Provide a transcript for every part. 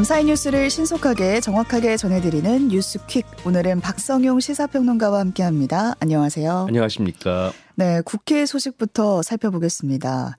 밤사이 뉴스를 신속하게 정확하게 전해드리는 뉴스퀵. 오늘은 박성용 시사평론가와 함께합니다. 안녕하세요. 안녕하십니까. 네, 국회 소식부터 살펴보겠습니다.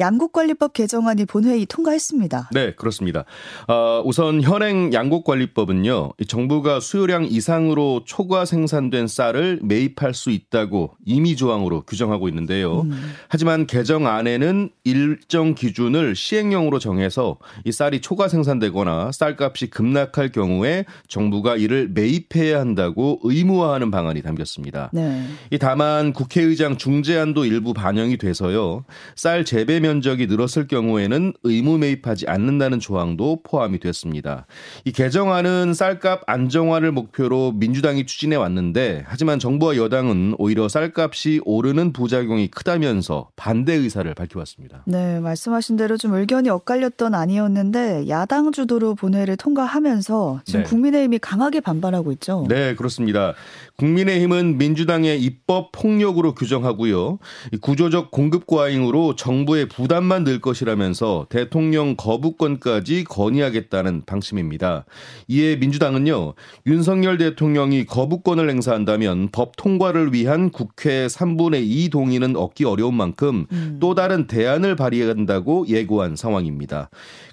양국관리법 개정안이 본회의 통과했습니다. 네, 그렇습니다. 어, 우선 현행 양국관리법은요, 정부가 수요량 이상으로 초과 생산된 쌀을 매입할 수 있다고 임의 조항으로 규정하고 있는데요. 음. 하지만 개정안에는 일정 기준을 시행령으로 정해서 이 쌀이 초과 생산되거나 쌀값이 급락할 경우에 정부가 이를 매입해야 한다고 의무화하는 방안이 담겼습니다. 네. 이 다만 국회의장 중재안도 일부 반영이 돼서요, 쌀 재배 면적이 늘었을 경우에는 의무 매입하지 않는다는 조항도 포함이 됐습니다. 이 개정안은 쌀값 안정화를 목표로 민주당이 추진해 왔는데 하지만 정부와 여당은 오히려 쌀값이 오르는 부작용이 크다면서 반대 의사를 밝혀왔습니다. 네, 말씀하신 대로 좀 의견이 엇갈렸던 아니었는데 야당 주도로 본회의를 통과하면서 지금 네. 국민의힘이 강하게 반발하고 있죠. 네, 그렇습니다. 국민의힘은 민주당의 입법 폭력으로 규정하고요. 구조적 공급 과잉으로 정부의 부담만 늘 것이라면서 대통령 거부권까지 건의하겠다는 방침입니다. 이에 민주당은요. 윤석열 대통령이 거부권을 행사한다면 법 통과를 위한 국회 3분의 2 동의는 얻기 어려운 만큼 음. 또 다른 대안을 발의한다고 예고한 상황입니다.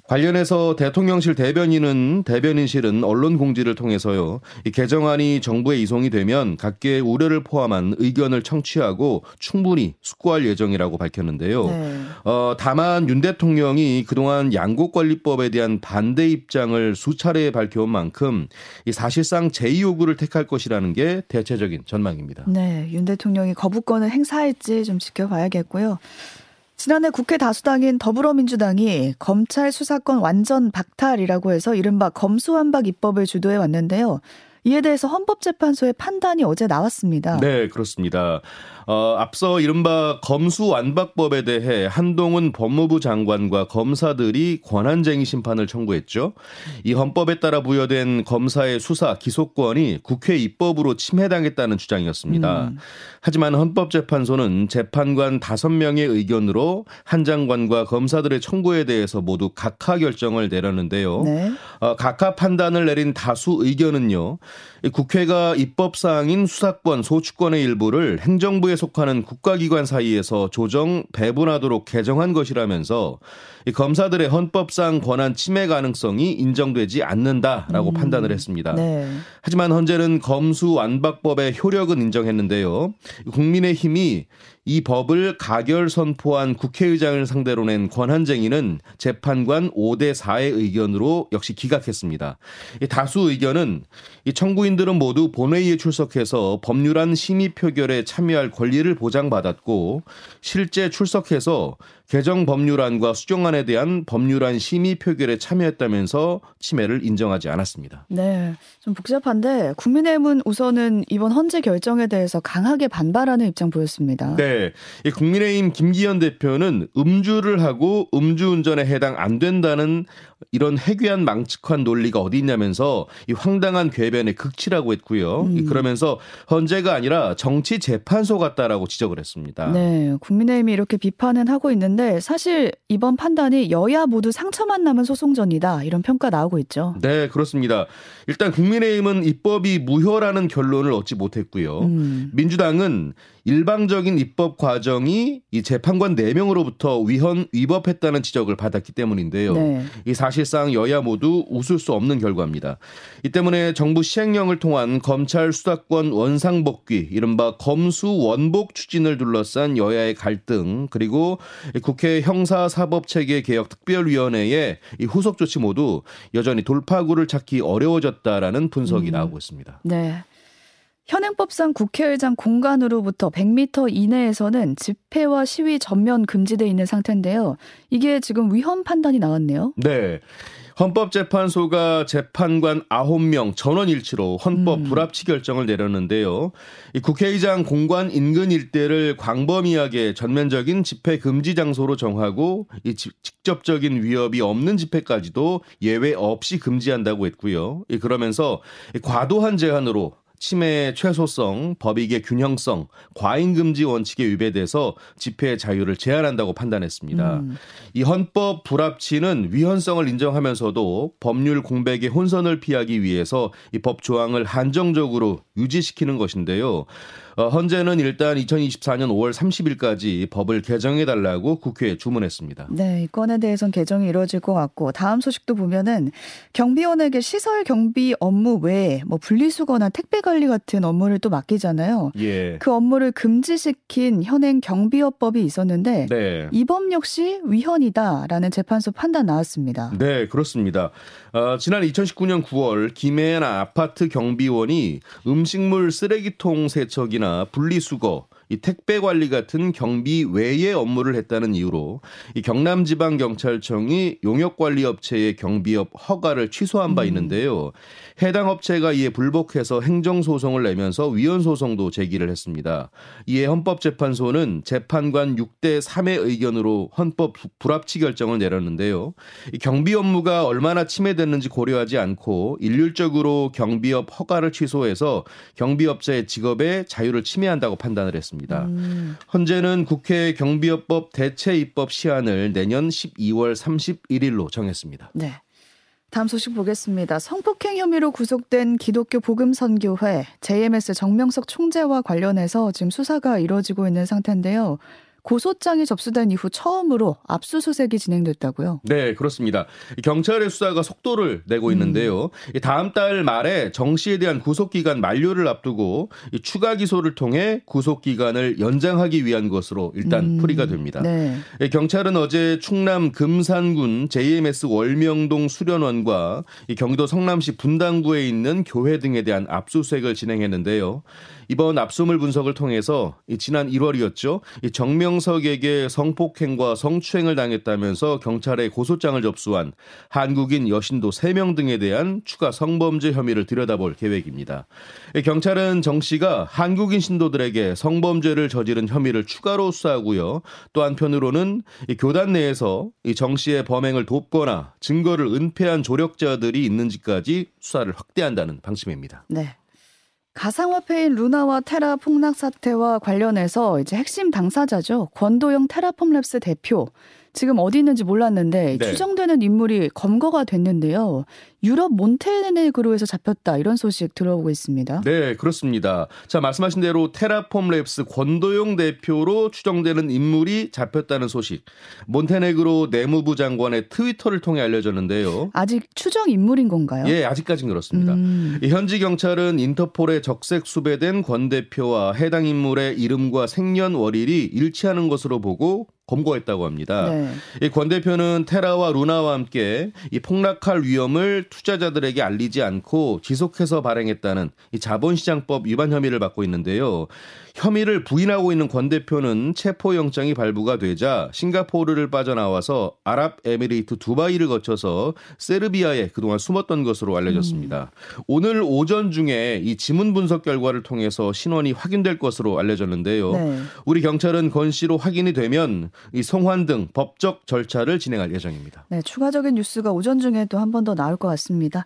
관련해서 대통령실 대변인은 대변인실은 언론 공지를 통해서요. 이 개정안이 정부에 이송이 되면 각계의 우려를 포함한 의견을 청취하고 충분히 숙고할 예정이라고 밝혔는데요. 네. 어, 다만 윤 대통령이 그동안 양국관리법에 대한 반대 입장을 수차례 밝혀온 만큼 이 사실상 제2요구를 택할 것이라는 게 대체적인 전망입니다. 네, 윤 대통령이 거부권을 행사할지 좀 지켜봐야겠고요. 지난해 국회 다수당인 더불어민주당이 검찰 수사권 완전 박탈이라고 해서 이른바 검수완박 입법을 주도해 왔는데요. 이에 대해서 헌법재판소의 판단이 어제 나왔습니다. 네, 그렇습니다. 어, 앞서 이른바 검수완박법에 대해 한동훈 법무부 장관과 검사들이 권한쟁의 심판을 청구했죠. 이 헌법에 따라 부여된 검사의 수사 기소권이 국회 입법으로 침해당했다는 주장이었습니다. 음. 하지만 헌법재판소는 재판관 5명의 의견으로 한 장관과 검사들의 청구에 대해서 모두 각하 결정을 내렸는데요. 네. 어, 각하 판단을 내린 다수 의견은요. 국회가 입법 사항인 수사권, 소추권의 일부를 정부에 속하는 국가기관 사이에서 조정 배분하도록 개정한 것이라면서 검사들의 헌법상 권한 침해 가능성이 인정되지 않는다라고 음. 판단을 했습니다. 네. 하지만 헌재는 검수 완박법의 효력은 인정했는데요. 국민의힘이 이 법을 가결 선포한 국회의장을 상대로 낸 권한쟁의는 재판관 5대 4의 의견으로 역시 기각했습니다. 다수 의견은 이 청구인들은 모두 본회의에 출석해서 법률안 심의 표결에 참여할 권리를 보장받았고 실제 출석해서 개정 법률안과 수정안에 대한 법률안 심의 표결에 참여했다면서 침해를 인정하지 않았습니다. 네. 좀 복잡한데 국민의힘은 우선은 이번 헌재 결정에 대해서 강하게 반발하는 입장 보였습니다. 네. 국민의힘 김기현 대표는 음주를 하고 음주운전에 해당 안 된다는 이런 해괴한 망측한 논리가 어디 있냐면서 이 황당한 궤변에 극치라고 했고요. 음. 그러면서 헌재가 아니라 정치 재판소 같다라고 지적을 했습니다. 네. 국민의힘이 이렇게 비판은 하고 있는데 있는데 사실 이번 판단이 여야 모두 상처만 남은 소송전이다 이런 평가 나오고 있죠. 네, 그렇습니다. 일단 국민의힘은 입법이 무효라는 결론을 얻지 못했고요. 음. 민주당은 일방적인 입법 과정이 이 재판관 4명으로부터 위헌 위법했다는 지적을 받았기 때문인데요. 네. 이 사실상 여야 모두 웃을 수 없는 결과입니다. 이 때문에 정부 시행령을 통한 검찰 수사권 원상복귀, 이른바 검수 원복 추진을 둘러싼 여야의 갈등, 그리고 국회 형사사법체계 개혁 특별위원회의 이 후속 조치 모두 여전히 돌파구를 찾기 어려워졌다라는 분석이 음. 나오고 있습니다. 네. 현행법상 국회의장 공간으로부터 100m 이내에서는 집회와 시위 전면 금지돼 있는 상태인데요. 이게 지금 위헌 판단이 나왔네요. 네. 헌법재판소가 재판관 9명 전원 일치로 헌법 음. 불합치 결정을 내렸는데요. 이 국회의장 공관 인근 일대를 광범위하게 전면적인 집회 금지 장소로 정하고 이 직접적인 위협이 없는 집회까지도 예외 없이 금지한다고 했고요. 그러면서 과도한 제한으로 침해 최소성, 법익의 균형성, 과잉 금지 원칙에 위배돼서 집회 자유를 제한한다고 판단했습니다. 음. 이 헌법 불합치는 위헌성을 인정하면서도 법률 공백의 혼선을 피하기 위해서 이 법 조항을 한정적으로 유지시키는 것인데요. 어, 헌재는 일단 2024년 5월 30일까지 법을 개정해 달라고 국회에 주문했습니다. 네, 이 건에 대해선 개정이 이루어질 것 같고 다음 소식도 보면은 경비원에게 시설 경비 업무 외에 뭐 분리수거나 택배 관리 같은 업무를 또 맡기잖아요. 예. 그 업무를 금지시킨 현행 경비업법이 있었는데 네. 이법 역시 위헌이다라는 재판소 판단 나왔습니다. 네, 그렇습니다. 어, 지난 2019년 9월 김해안 아파트 경비원이 음식물 쓰레기통 세척이나 분리수거, 이 택배 관리 같은 경비 외의 업무를 했다는 이유로 이 경남지방경찰청이 용역관리업체의 경비업 허가를 취소한 바 음. 있는데요. 해당 업체가 이에 불복해서 행정소송을 내면서 위헌소송도 제기를 했습니다. 이에 헌법재판소는 재판관 6대 3의 의견으로 헌법 불합치 결정을 내렸는데요. 경비 업무가 얼마나 침해됐는지 고려하지 않고 일률적으로 경비업 허가를 취소해서 경비업자의 직업의 자유를 침해한다고 판단을 했습니다. 음. 현재는 국회 경비업법 대체 입법 시한을 내년 12월 31일로 정했습니다. 네. 다음 소식 보겠습니다. 성폭행 혐의로 구속된 기독교 복음선교회 JMS 정명석 총재와 관련해서 지금 수사가 이루어지고 있는 상태인데요. 고소장이 접수된 이후 처음으로 압수수색이 진행됐다고요? 네, 그렇습니다. 경찰의 수사가 속도를 내고 있는데요. 음. 다음 달 말에 정 씨에 대한 구속 기간 만료를 앞두고 추가 기소를 통해 구속 기간을 연장하기 위한 것으로 일단 음. 풀이가 됩니다. 네. 경찰은 어제 충남 금산군 JMS 월명동 수련원과 경기도 성남시 분당구에 있는 교회 등에 대한 압수수색을 진행했는데요. 이번 압수물 분석을 통해서 지난 1월이었죠. 정명석에게 성폭행과 성추행을 당했다면서 경찰에 고소장을 접수한 한국인 여신도 3명 등에 대한 추가 성범죄 혐의를 들여다볼 계획입니다. 경찰은 정 씨가 한국인 신도들에게 성범죄를 저지른 혐의를 추가로 수사하고요. 또 한편으로는 교단 내에서 정 씨의 범행을 돕거나 증거를 은폐한 조력자들이 있는지까지 수사를 확대한다는 방침입니다. 네. 가상화폐인 루나와 테라 폭락 사태와 관련해서 이제 핵심 당사자죠. 권도영 테라폼랩스 대표. 지금 어디 있는지 몰랐는데 네. 추정되는 인물이 검거가 됐는데요. 유럽 몬테네그로에서 잡혔다 이런 소식 들어오고 있습니다. 네, 그렇습니다. 자, 말씀하신 대로 테라폼 랩스 권도용 대표로 추정되는 인물이 잡혔다는 소식. 몬테네그로 내무부 장관의 트위터를 통해 알려졌는데요. 아직 추정 인물인 건가요? 예, 아직까지는 그렇습니다. 음. 현지 경찰은 인터폴에 적색 수배된 권 대표와 해당 인물의 이름과 생년월일이 일치하는 것으로 보고 검거했다고 합니다. 네. 이권 대표는 테라와 루나와 함께 이 폭락할 위험을 투자자들에게 알리지 않고 지속해서 발행했다는 이 자본시장법 위반 혐의를 받고 있는데요. 혐의를 부인하고 있는 권 대표는 체포영장이 발부가 되자 싱가포르를 빠져나와서 아랍에미리트 두바이를 거쳐서 세르비아에 그동안 숨었던 것으로 알려졌습니다. 음. 오늘 오전 중에 이 지문 분석 결과를 통해서 신원이 확인될 것으로 알려졌는데요. 네. 우리 경찰은 권 씨로 확인이 되면 이 송환 등 법적 절차를 진행할 예정입니다. 네, 추가적인 뉴스가 오전 중에 또 한 번 더 나올 것 같습니다.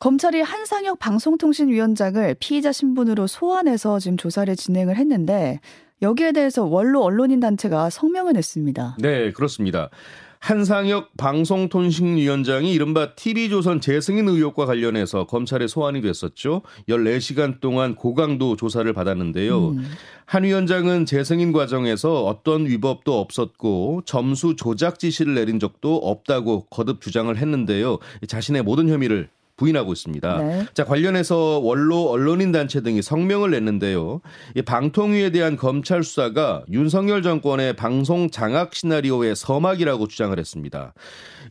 검찰이 한상혁 방송통신위원장을 피의자 신분으로 소환해서 지금 조사를 진행을 했는데 여기에 대해서 원로 언론인 단체가 성명을 냈습니다. 네, 그렇습니다. 한상혁 방송통신위원장이 이른바 TV조선 재승인 의혹과 관련해서 검찰에 소환이 됐었죠. 14시간 동안 고강도 조사를 받았는데요. 음. 한 위원장은 재승인 과정에서 어떤 위법도 없었고 점수 조작 지시를 내린 적도 없다고 거듭 주장을 했는데요. 자신의 모든 혐의를 부인하고 있습니다. 네. 자 관련해서 원로 언론인 단체 등이 성명을 냈는데요. 이 방통위에 대한 검찰 수사가 윤석열 정권의 방송 장악 시나리오의 서막이라고 주장을 했습니다.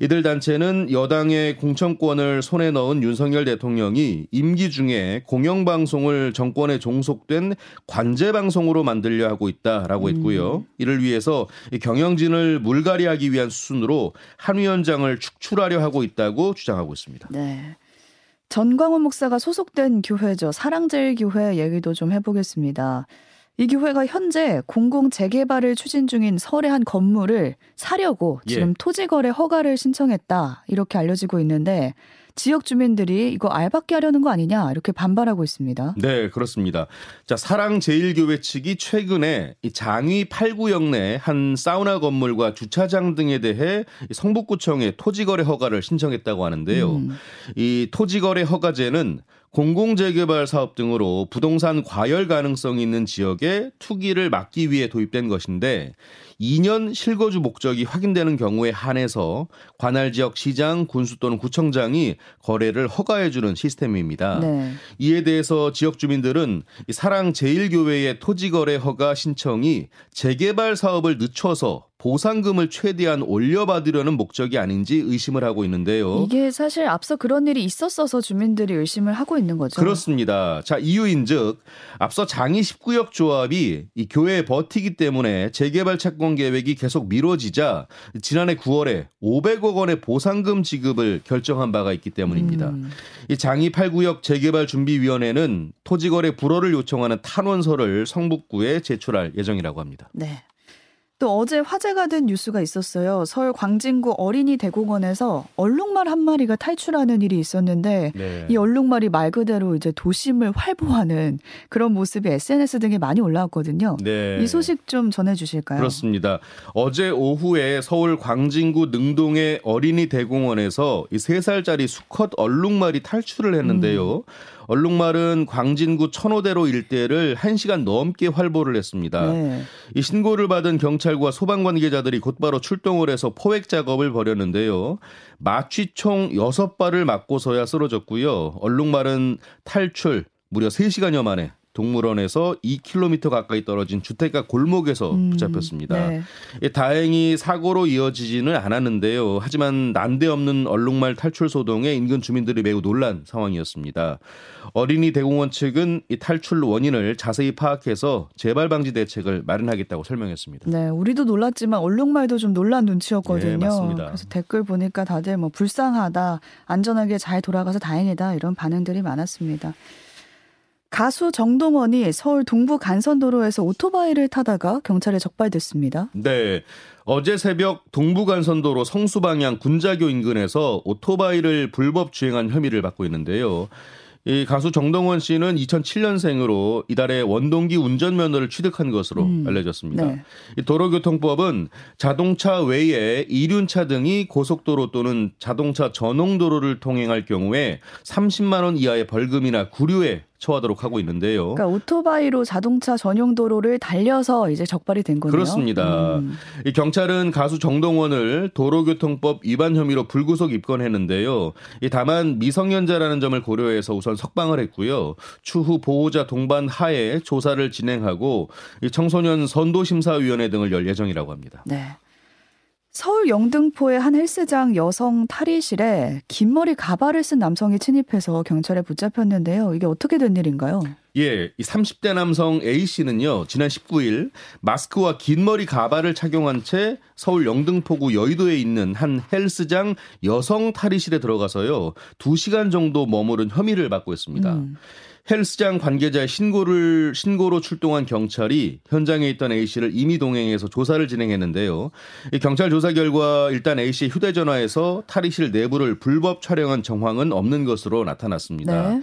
이들 단체는 여당의 공천권을 손에 넣은 윤석열 대통령이 임기 중에 공영방송을 정권에 종속된 관제 방송으로 만들려 하고 있다라고 음. 했고요. 음. 이를 위해서 경영진을 물갈이하기 위한 수순으로 한 위원장을 축출하려 하고 있다고 주장하고 있습니다. 네. 전광훈 목사가 소속된 교회죠. 사랑제일교회 얘기도 좀 해보겠습니다. 이 교회가 현재 공공 재개발을 추진 중인 설의 한 건물을 사려고 예. 지금 예. 토지 거래 허가를 신청했다. 이렇게 알려지고 있는데 지역 주민들이 이거 알받게 하려는 거 아니냐 이렇게 반발하고 있습니다. 네, 그렇습니다. 자, 사랑제일교회 측이 최근에 이 장위 8구역 내 한 사우나 건물과 주차장 등에 대해 성북구청에 토지거래 허가를 신청했다고 하는데요. 음. 이 토지거래 허가제는 공공재개발 사업 등으로 부동산 과열 가능성이 있는 지역에 투기를 막기 위해 도입된 것인데 2년 실거주 목적이 확인되는 경우에 한해서 관할 지역 시장, 군수 또는 구청장이 거래를 허가해 주는 시스템입니다. 네. 이에 대해서 지역 주민들은 사랑 제일교회의 토지 거래 허가 신청이 재개발 사업을 늦춰서 보상금을 최대한 올려받으려는 목적이 아닌지 의심을 하고 있는데요. 이게 사실 앞서 그런 일이 있었어서 주민들이 의심을 하고 있는 거죠. 그렇습니다. 자, 이유인즉 앞서 장이 19역 조합이 이 교회에 버티기 때문에 재개발 채권 계획이 계속 미뤄지자 지난해 9월에 500억 원의 보상금 지급을 결정한 바가 있기 때문입니다. 음. 이 장이 8구역 재개발 준비 위원회는 토지 거래 불허를 요청하는 탄원서를 성북구에 제출할 예정이라고 합니다. 네. 또 어제 화제가 된 뉴스가 있었어요. 서울 광진구 어린이 대공원에서 얼룩말 한 마리가 탈출하는 일이 있었는데 네. 이 얼룩말이 말 그대로 이제 도심을 활보하는 그런 모습이 SNS 등에 많이 올라왔거든요. 네. 이 소식 좀 전해 주실까요? 그렇습니다. 어제 오후에 서울 광진구 능동의 어린이 대공원에서 이 3살짜리 수컷 얼룩말이 탈출을 했는데요. 음. 얼룩말은 광진구 천호대로 일대를 1시간 넘게 활보를 했습니다. 네. 이 신고를 받은 경찰과 소방 관계자들이 곧바로 출동을 해서 포획 작업을 벌였는데요. 마취총 6발을 맞고서야 쓰러졌고요. 얼룩말은 탈출 무려 3시간여 만에 동물원에서 2km 가까이 떨어진 주택가 골목에서 음, 붙잡혔습니다. 네. 예, 다행히 사고로 이어지지는 않았는데요. 하지만 난데없는 얼룩말 탈출 소동에 인근 주민들이 매우 놀란 상황이었습니다. 어린이 대공원 측은 이 탈출 원인을 자세히 파악해서 재발 방지 대책을 마련하겠다고 설명했습니다. 네, 우리도 놀랐지만 얼룩말도 좀 놀란 눈치였거든요. 네, 맞습니다. 그래서 댓글 보니까 다들 뭐 불쌍하다, 안전하게 잘 돌아가서 다행이다 이런 반응들이 많았습니다. 가수 정동원이 서울 동부 간선도로에서 오토바이를 타다가 경찰에 적발됐습니다. 네. 어제 새벽 동부 간선도로 성수 방향 군자교 인근에서 오토바이를 불법 주행한 혐의를 받고 있는데요. 이 가수 정동원 씨는 2007년생으로 이달에 원동기 운전면허를 취득한 것으로 음, 알려졌습니다. 네. 이 도로교통법은 자동차 외에 이륜차 등이 고속도로 또는 자동차 전용도로를 통행할 경우에 30만 원 이하의 벌금이나 구류에 처하도록 하고 있는데요. 그러니까 오토바이로 자동차 전용 도로를 달려서 이제 적발이 된 거네요. 그렇습니다. 음. 이 경찰은 가수 정동원을 도로교통법 위반 혐의로 불구속 입건했는데요. 이 다만 미성년자라는 점을 고려해서 우선 석방을 했고요. 추후 보호자 동반 하에 조사를 진행하고 이 청소년 선도심사위원회 등을 열 예정이라고 합니다. 네. 서울 영등포의 한 헬스장 여성 탈의실에 긴 머리 가발을 쓴 남성이 침입해서 경찰에 붙잡혔는데요. 이게 어떻게 된 일인가요? 예, 이 30대 남성 A 씨는요, 지난 19일 마스크와 긴 머리 가발을 착용한 채 서울 영등포구 여의도에 있는 한 헬스장 여성 탈의실에 들어가서요, 2시간 정도 머무른 혐의를 받고 있습니다. 음. 헬스장 관계자의 신고를 신고로 출동한 경찰이 현장에 있던 A 씨를 임의 동행해서 조사를 진행했는데요. 이 경찰 조사 결과 일단 A 씨의 휴대전화에서 탈의실 내부를 불법 촬영한 정황은 없는 것으로 나타났습니다. 네.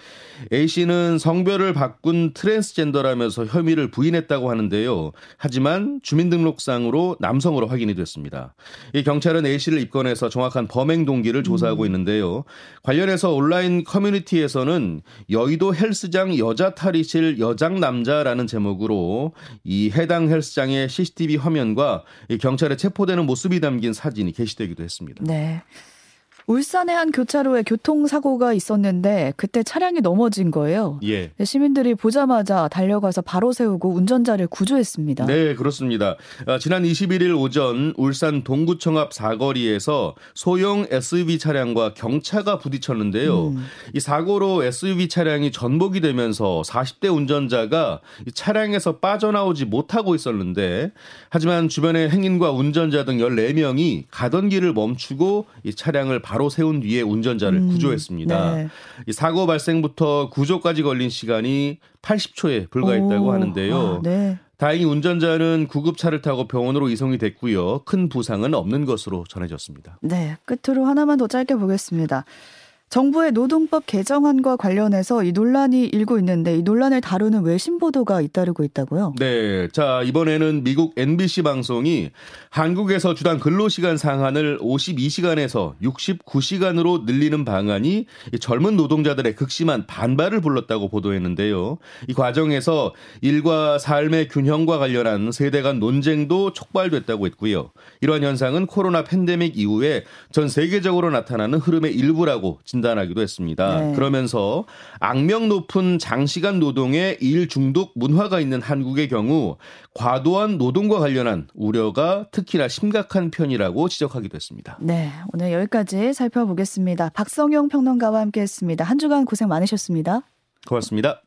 A 씨는 성별을 바꾼 트랜스젠더라면서 혐의를 부인했다고 하는데요. 하지만 주민등록상으로 남성으로 확인이 됐습니다. 이 경찰은 A 씨를 입건해서 정확한 범행 동기를 조사하고 음. 있는데요. 관련해서 온라인 커뮤니티에서는 여의도 헬스장 여자 탈의실 여장 남자라는 제목으로 이 해당 헬스장의 CCTV 화면과 경찰에 체포되는 모습이 담긴 사진이 게시되기도 했습니다. 네. 울산의 한 교차로에 교통사고가 있었는데 그때 차량이 넘어진 거예요. 예. 시민들이 보자마자 달려가서 바로 세우고 운전자를 구조했습니다. 네, 그렇습니다. 아, 지난 21일 오전 울산 동구청 앞 사거리에서 소형 SUV 차량과 경차가 부딪혔는데요. 음. 이 사고로 SUV 차량이 전복이 되면서 40대 운전자가 차량에서 빠져나오지 못하고 있었는데 하지만 주변의 행인과 운전자 등 14명이 가던 길을 멈추고 이 차량을 바로 바로 세운 뒤에 운전자를 음, 구조했습니다. 네. 이 사고 발생부터 구조까지 걸린 시간이 80초에 불과했다고 오, 하는데요. 아, 네. 다행히 운전자는 구급차를 타고 병원으로 이송이 됐고요. 큰 부상은 없는 것으로 전해졌습니다. 네, 끝으로 하나만 더 짧게 보겠습니다. 정부의 노동법 개정안과 관련해서 이 논란이 일고 있는데 이 논란을 다루는 외신 보도가 잇따르고 있다고요? 네. 자, 이번에는 미국 NBC 방송이 한국에서 주당 근로시간 상한을 52시간에서 69시간으로 늘리는 방안이 젊은 노동자들의 극심한 반발을 불렀다고 보도했는데요. 이 과정에서 일과 삶의 균형과 관련한 세대 간 논쟁도 촉발됐다고 했고요. 이러한 현상은 코로나 팬데믹 이후에 전 세계적으로 나타나는 흐름의 일부라고 진단하기도 했습니다. 네. 그러면서 악명 높은 장시간 노동의 일 중독 문화가 있는 한국의 경우 과도한 노동과 관련한 우려가 특히나 심각한 편이라고 지적하기도 했습니다. 네, 오늘 여기까지 살펴보겠습니다. 박성용 평론가와 함께했습니다. 한 주간 고생 많으셨습니다. 고맙습니다.